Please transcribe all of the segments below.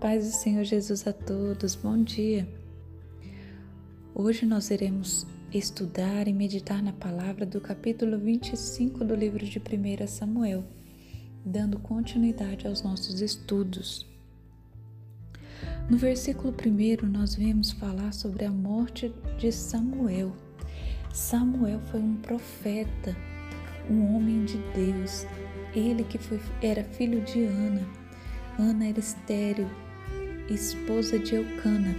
paz do Senhor Jesus a todos, bom dia. Hoje nós iremos estudar e meditar na palavra do capítulo 25 do livro de 1 Samuel, dando continuidade aos nossos estudos. No versículo 1, nós vemos falar sobre a morte de Samuel. Samuel foi um profeta, um homem de Deus, ele que foi, era filho de Ana. Ana era estéril, esposa de Eucana.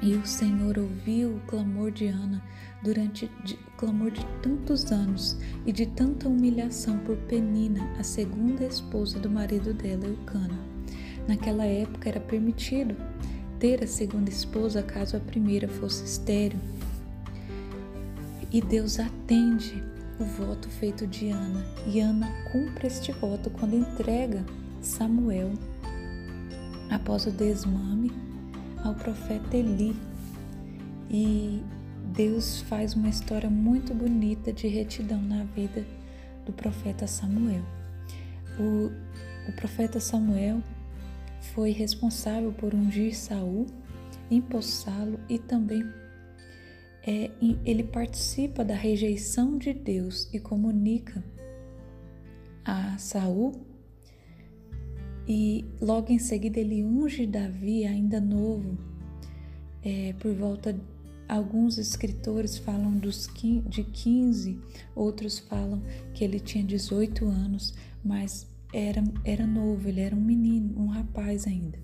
E o Senhor ouviu o clamor de Ana durante o clamor de tantos anos e de tanta humilhação por Penina, a segunda esposa do marido dela, Eucana. Naquela época era permitido ter a segunda esposa caso a primeira fosse estéril. E Deus atende o voto feito de Ana, e Ana cumpre este voto quando entrega Samuel após o desmame ao profeta Eli. E Deus faz uma história muito bonita de retidão na vida do profeta Samuel. O, o profeta Samuel foi responsável por ungir Saul, empossá-lo e também é, ele participa da rejeição de Deus e comunica a Saul e logo em seguida ele unge Davi ainda novo é, por volta alguns escritores falam dos de 15 outros falam que ele tinha 18 anos mas era, era novo ele era um menino um rapaz ainda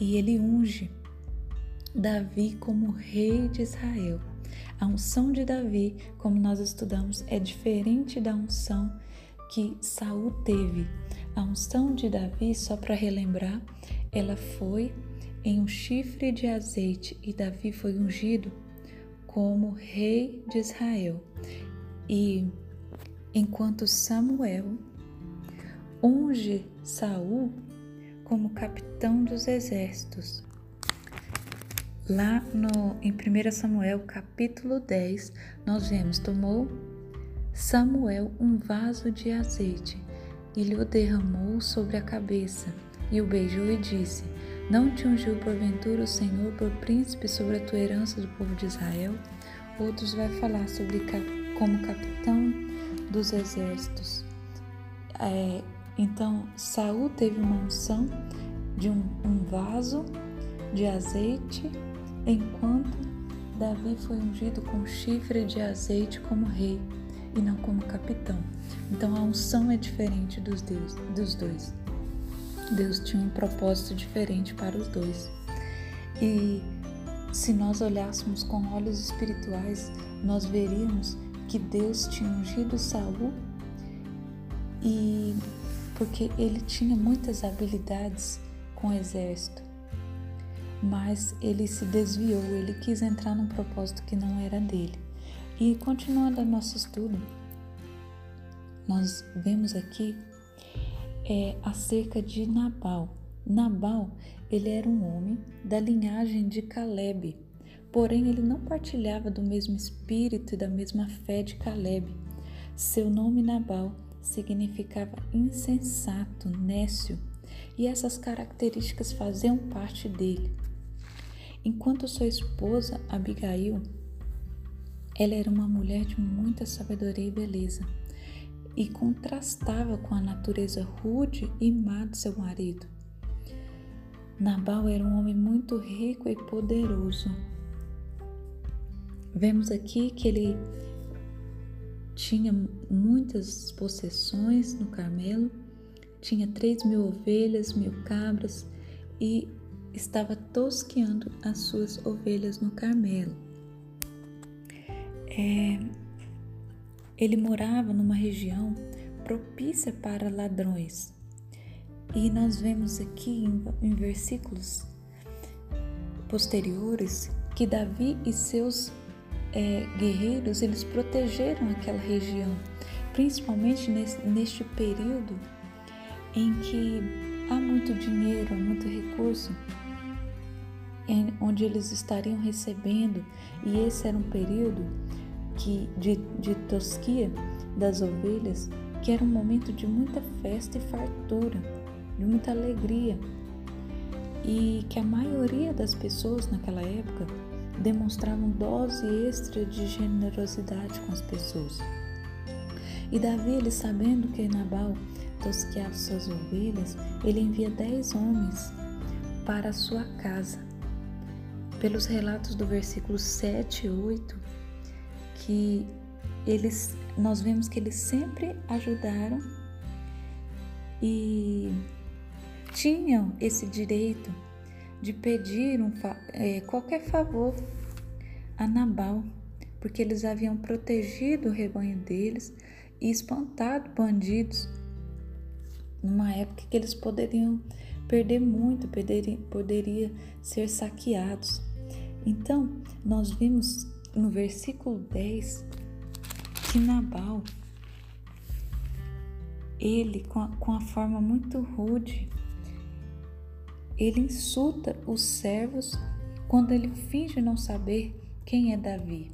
e ele unge Davi como rei de Israel. A unção de Davi, como nós estudamos, é diferente da unção que Saul teve. A unção de Davi, só para relembrar, ela foi em um chifre de azeite e Davi foi ungido como rei de Israel. E enquanto Samuel unge Saul como capitão dos exércitos. Lá no, em 1 Samuel capítulo 10, nós vemos: tomou Samuel um vaso de azeite e lhe o derramou sobre a cabeça, e o beijou e disse: Não te ungiu porventura o Senhor por príncipe sobre a tua herança do povo de Israel? Outros vai falar sobre como capitão dos exércitos. É, então Saul teve uma unção de um, um vaso de azeite enquanto Davi foi ungido com chifre de azeite como rei e não como capitão. Então a unção é diferente dos, Deus, dos dois. Deus tinha um propósito diferente para os dois. E se nós olhássemos com olhos espirituais, nós veríamos que Deus tinha ungido Saul e porque ele tinha muitas habilidades com o exército mas ele se desviou, ele quis entrar num propósito que não era dele. E continuando nosso estudo, nós vemos aqui é, acerca de Nabal. Nabal, ele era um homem da linhagem de Caleb, porém ele não partilhava do mesmo espírito e da mesma fé de Caleb. Seu nome Nabal significava insensato, nécio, e essas características faziam parte dele. Enquanto sua esposa, Abigail, ela era uma mulher de muita sabedoria e beleza e contrastava com a natureza rude e má de seu marido. Nabal era um homem muito rico e poderoso. Vemos aqui que ele tinha muitas possessões no Carmelo, tinha três mil ovelhas, mil cabras e estava tosqueando as suas ovelhas no Carmelo. É, ele morava numa região propícia para ladrões. E nós vemos aqui em, versículos posteriores que Davi e seus é, guerreiros eles protegeram aquela região, principalmente nesse, neste período em que há muito dinheiro, muito recurso onde eles estariam recebendo, e esse era um período que, de, de tosquia das ovelhas, que era um momento de muita festa e fartura, de muita alegria. e que a maioria das pessoas naquela época demonstravam dose extra de generosidade com as pessoas. E Davi, ele sabendo que Nabal tosqueava suas ovelhas, ele envia dez homens para a sua casa. Pelos relatos do versículo 7 e 8, que eles, nós vemos que eles sempre ajudaram e tinham esse direito de pedir um, é, qualquer favor a Nabal, porque eles haviam protegido o rebanho deles e espantado bandidos numa época que eles poderiam perder muito, poderia, poderia ser saqueados. Então, nós vimos no versículo 10 que Nabal, ele com a, com a forma muito rude, ele insulta os servos quando ele finge não saber quem é Davi.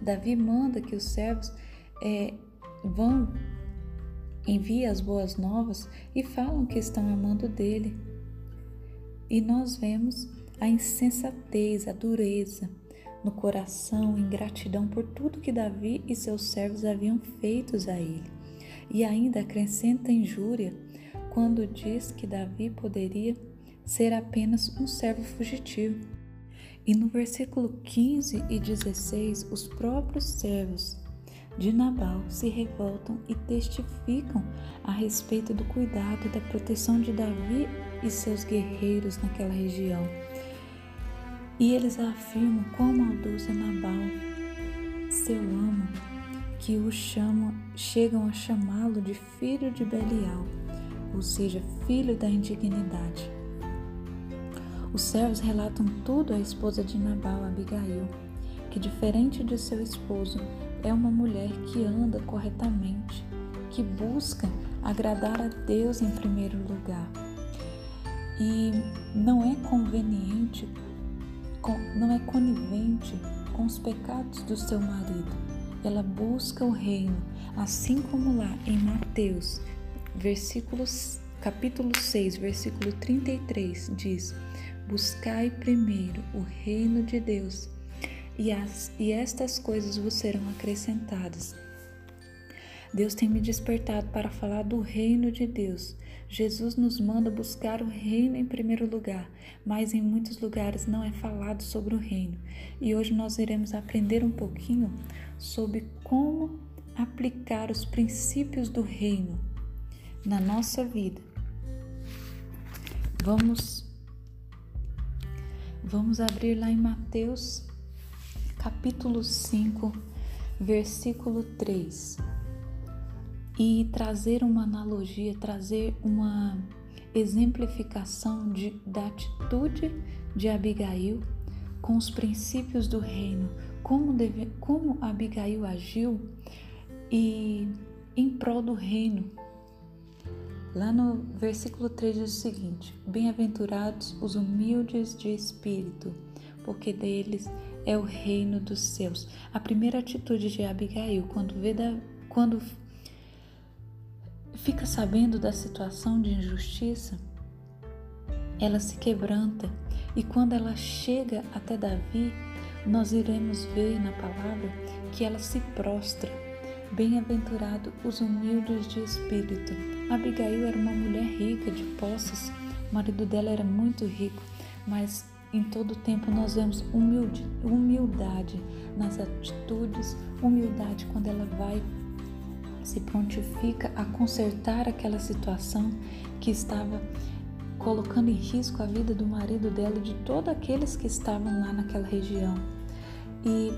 Davi manda que os servos é, vão, envia as boas novas e falam que estão amando dele. E nós vemos a insensatez, a dureza no coração, ingratidão por tudo que Davi e seus servos haviam feitos a ele. E ainda acrescenta injúria quando diz que Davi poderia ser apenas um servo fugitivo. E no versículo 15 e 16, os próprios servos de Nabal se revoltam e testificam a respeito do cuidado e da proteção de Davi e seus guerreiros naquela região. E eles afirmam quão maldoso é Nabal, seu amo, que o chamam, chegam a chamá-lo de filho de Belial, ou seja, filho da indignidade. Os servos relatam tudo à esposa de Nabal, Abigail, que diferente de seu esposo, é uma mulher que anda corretamente, que busca agradar a Deus em primeiro lugar. E não é conveniente, não é conivente com os pecados do seu marido. Ela busca o reino, assim como lá em Mateus, versículos, capítulo 6, versículo 33, diz: Buscai primeiro o reino de Deus, e, as, e estas coisas vos serão acrescentadas. Deus tem me despertado para falar do reino de Deus. Jesus nos manda buscar o reino em primeiro lugar, mas em muitos lugares não é falado sobre o reino. E hoje nós iremos aprender um pouquinho sobre como aplicar os princípios do reino na nossa vida. Vamos Vamos abrir lá em Mateus, capítulo 5, versículo 3. E trazer uma analogia, trazer uma exemplificação de, da atitude de Abigail com os princípios do reino, como, deve, como Abigail agiu e em prol do reino, Lá no versículo 3 diz o seguinte: Bem-aventurados os humildes de espírito, porque deles é o reino dos céus. A primeira atitude de Abigail, quando vê da, quando fica sabendo da situação de injustiça, ela se quebranta e quando ela chega até Davi, nós iremos ver na palavra que ela se prostra Bem-aventurado os humildes de espírito. Abigail era uma mulher rica de posses. O marido dela era muito rico, mas em todo tempo nós vemos humilde, humildade nas atitudes, humildade quando ela vai se prontifica a consertar aquela situação que estava colocando em risco a vida do marido dela e de todos aqueles que estavam lá naquela região. E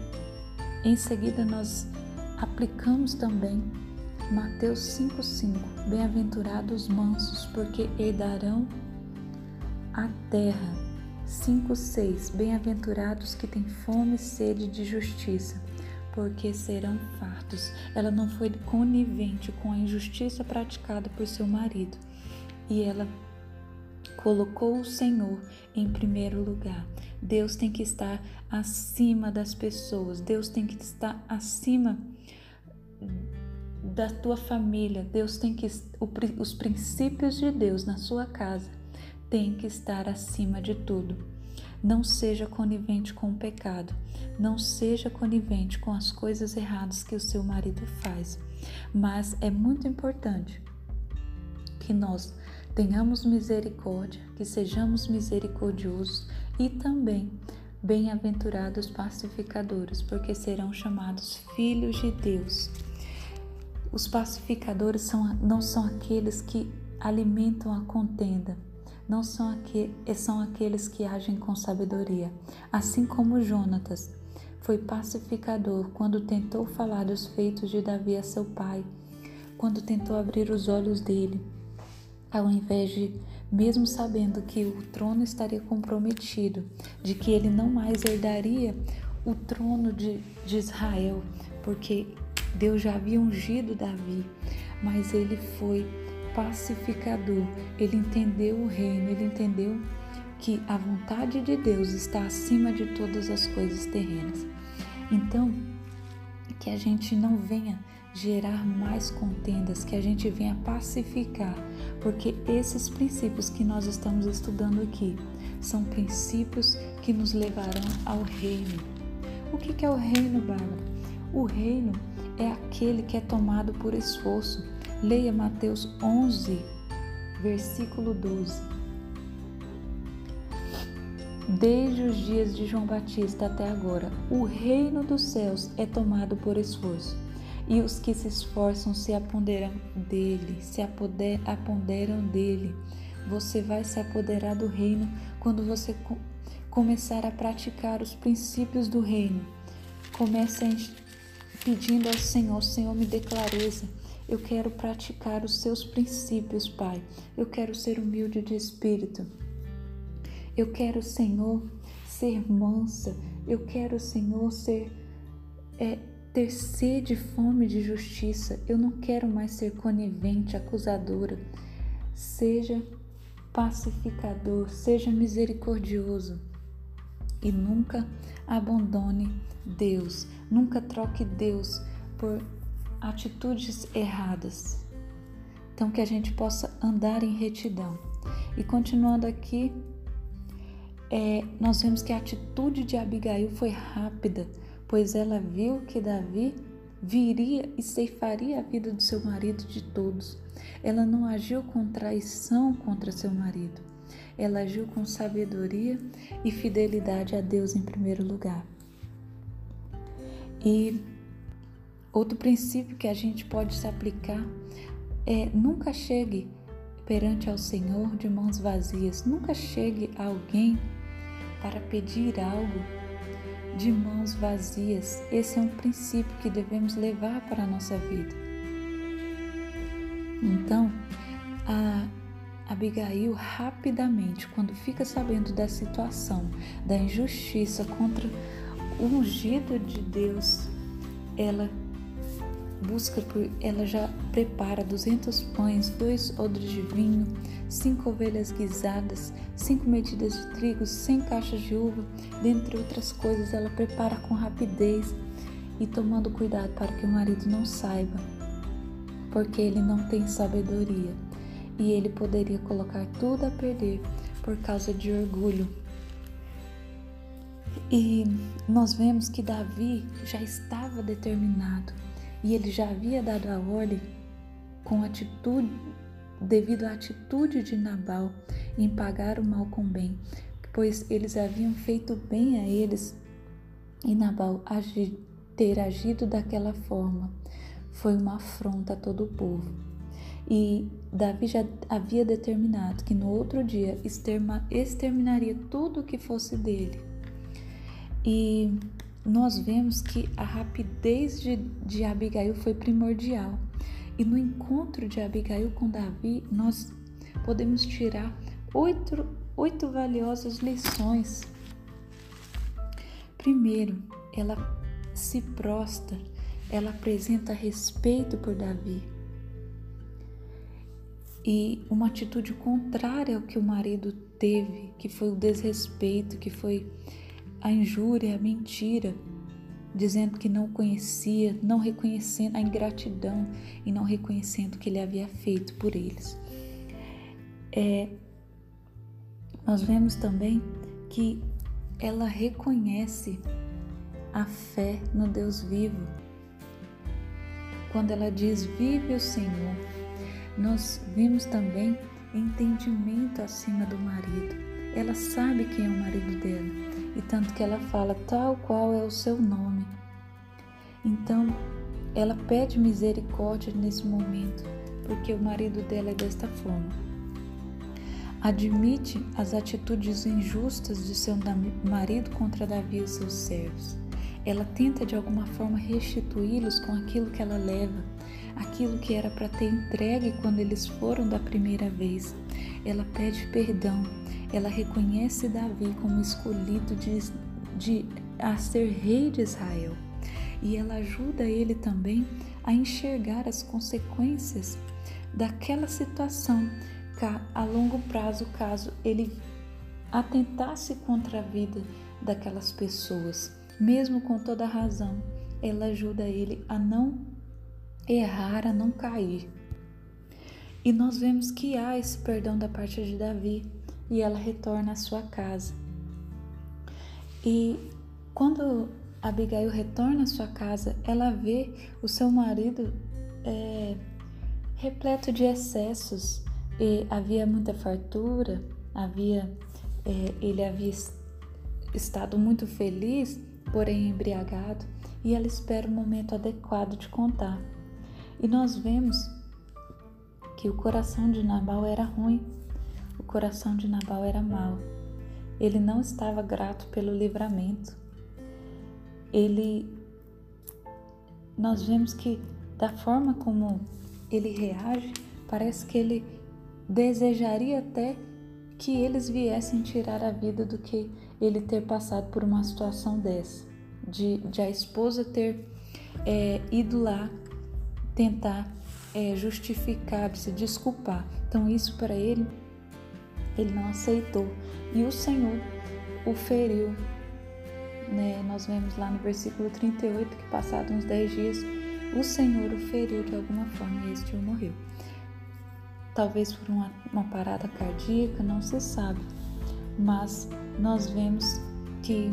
em seguida nós aplicamos também Mateus 5,5: Bem-aventurados mansos, porque herdarão a terra. 5,6: Bem-aventurados que têm fome e sede de justiça, porque serão fartos. Ela não foi conivente com a injustiça praticada por seu marido e ela colocou o Senhor em primeiro lugar. Deus tem que estar acima das pessoas, Deus tem que estar acima da tua família. Deus tem que os princípios de Deus na sua casa tem que estar acima de tudo. Não seja conivente com o pecado. Não seja conivente com as coisas erradas que o seu marido faz. Mas é muito importante que nós tenhamos misericórdia, que sejamos misericordiosos e também bem-aventurados pacificadores, porque serão chamados filhos de Deus. Os pacificadores são, não são aqueles que alimentam a contenda, não são, são aqueles que agem com sabedoria, assim como Jonatas foi pacificador quando tentou falar dos feitos de Davi a seu pai, quando tentou abrir os olhos dele, ao invés de, mesmo sabendo que o trono estaria comprometido, de que ele não mais herdaria o trono de, de Israel, porque Deus já havia ungido Davi, mas ele foi pacificador. Ele entendeu o reino, ele entendeu que a vontade de Deus está acima de todas as coisas terrenas. Então, que a gente não venha gerar mais contendas, que a gente venha pacificar, porque esses princípios que nós estamos estudando aqui são princípios que nos levarão ao reino. O que é o reino, Bárbara? O reino é aquele que é tomado por esforço Leia Mateus 11, versículo 12. Desde os dias de João Batista até agora, o reino dos céus é tomado por esforço, e os que se esforçam se apoderam dele, se apoder, apoderam dele. Você vai se apoderar do reino quando você começar a praticar os princípios do reino. Comece pedindo ao Senhor, Senhor, me dê clareza eu quero praticar os seus princípios, Pai. Eu quero ser humilde de espírito. Eu quero, Senhor, ser mansa. Eu quero, Senhor, ser é, ter sede e fome de justiça. Eu não quero mais ser conivente, acusadora. Seja pacificador, seja misericordioso e nunca abandone Deus. Nunca troque Deus por atitudes erradas. Então, que a gente possa andar em retidão. E continuando aqui, é, nós vemos que a atitude de Abigail foi rápida, pois ela viu que Davi viria e ceifaria a vida do seu marido de todos. Ela não agiu com traição contra seu marido. Ela agiu com sabedoria e fidelidade a Deus em primeiro lugar. E Outro princípio que a gente pode se aplicar é nunca chegue perante ao Senhor de mãos vazias, nunca chegue a alguém para pedir algo de mãos vazias. Esse é um princípio que devemos levar para a nossa vida. Então, a Abigail rapidamente, quando fica sabendo da situação, da injustiça contra o ungido de Deus, ela busca por ela já prepara 200 pães, dois odres de vinho, cinco ovelhas guisadas, cinco medidas de trigo, cem caixas de uva, dentre outras coisas, ela prepara com rapidez e tomando cuidado para que o marido não saiba, porque ele não tem sabedoria. E ele poderia colocar tudo a perder por causa de orgulho. E nós vemos que Davi já estava determinado e ele já havia dado a ordem com atitude devido à atitude de Nabal em pagar o mal com bem, pois eles haviam feito bem a eles e Nabal ter agido daquela forma foi uma afronta a todo o povo. E Davi já havia determinado que no outro dia exterminaria tudo o que fosse dele. E nós vemos que a rapidez de, de Abigail foi primordial. E no encontro de Abigail com Davi, nós podemos tirar oito, oito valiosas lições. Primeiro, ela se prostra, ela apresenta respeito por Davi. E uma atitude contrária ao que o marido teve, que foi o desrespeito, que foi a injúria, a mentira, dizendo que não conhecia, não reconhecendo a ingratidão e não reconhecendo o que ele havia feito por eles. É, nós vemos também que ela reconhece a fé no Deus vivo. Quando ela diz: Vive o Senhor, nós vimos também entendimento acima do marido. Ela sabe quem é o marido dela e tanto que ela fala tal qual é o seu nome. Então, ela pede misericórdia nesse momento, porque o marido dela é desta forma. Admite as atitudes injustas de seu marido contra Davi e seus servos. Ela tenta de alguma forma restituí-los com aquilo que ela leva, aquilo que era para ter entregue quando eles foram da primeira vez. Ela pede perdão, ela reconhece Davi como escolhido de, de, a ser rei de Israel. E ela ajuda ele também a enxergar as consequências daquela situação a longo prazo, caso ele atentasse contra a vida daquelas pessoas, mesmo com toda a razão, ela ajuda ele a não errar, a não cair. E nós vemos que há esse perdão da parte de Davi e ela retorna à sua casa. E quando Abigail retorna à sua casa, ela vê o seu marido é, repleto de excessos. E havia muita fartura, havia, é, ele havia estado muito feliz, porém embriagado, e ela espera o momento adequado de contar. E nós vemos que o coração de Nabal era ruim, o coração de Nabal era mau. Ele não estava grato pelo livramento ele nós vemos que da forma como ele reage, parece que ele desejaria até que eles viessem tirar a vida do que ele ter passado por uma situação dessa, de, de a esposa ter é, ido lá tentar é, justificar, se desculpar. Então isso para ele, ele não aceitou e o Senhor o feriu né, nós vemos lá no versículo 38 que, passados uns 10 dias, o Senhor o feriu de alguma forma e este morreu. Talvez por uma, uma parada cardíaca, não se sabe, mas nós vemos que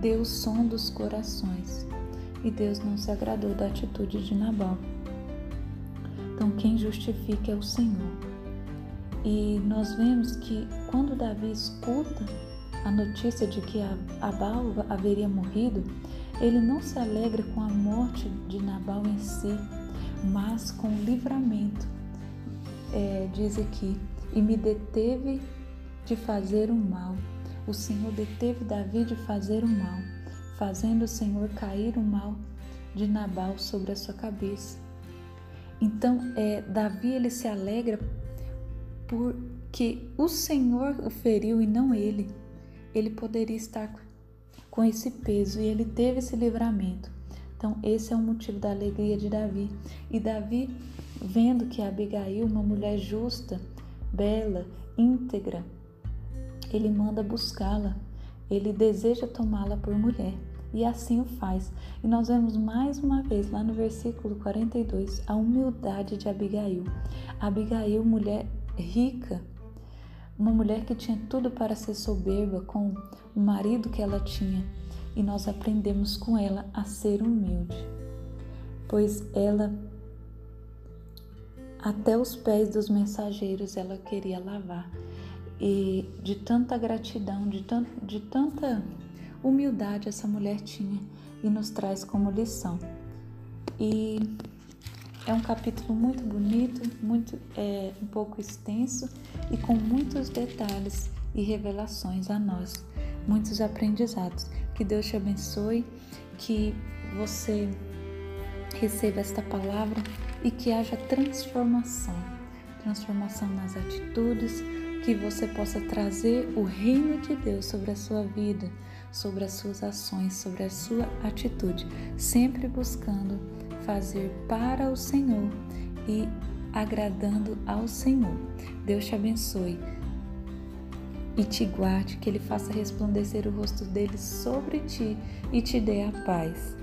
Deus sonda os corações e Deus não se agradou da atitude de Nabal. Então, quem justifica é o Senhor. E nós vemos que quando Davi escuta a notícia de que Abal haveria morrido, ele não se alegra com a morte de Nabal em si, mas com o livramento. É, diz aqui: e me deteve de fazer o mal. O Senhor deteve Davi de fazer o mal, fazendo o Senhor cair o mal de Nabal sobre a sua cabeça. Então, é, Davi ele se alegra porque o Senhor o feriu e não ele ele poderia estar com esse peso e ele teve esse livramento. Então, esse é o motivo da alegria de Davi. E Davi, vendo que Abigail, uma mulher justa, bela, íntegra, ele manda buscá-la. Ele deseja tomá-la por mulher. E assim o faz. E nós vemos mais uma vez lá no versículo 42 a humildade de Abigail. Abigail, mulher rica, uma mulher que tinha tudo para ser soberba com o marido que ela tinha, e nós aprendemos com ela a ser humilde, pois ela até os pés dos mensageiros ela queria lavar. E de tanta gratidão, de, tant, de tanta humildade essa mulher tinha e nos traz como lição. E é um capítulo muito bonito, muito é, um pouco extenso e com muitos detalhes e revelações a nós, muitos aprendizados. Que Deus te abençoe, que você receba esta palavra e que haja transformação, transformação nas atitudes, que você possa trazer o reino de Deus sobre a sua vida, sobre as suas ações, sobre a sua atitude, sempre buscando fazer para o Senhor e agradando ao Senhor. Deus te abençoe e te guarde, que Ele faça resplandecer o rosto dele sobre ti e te dê a paz.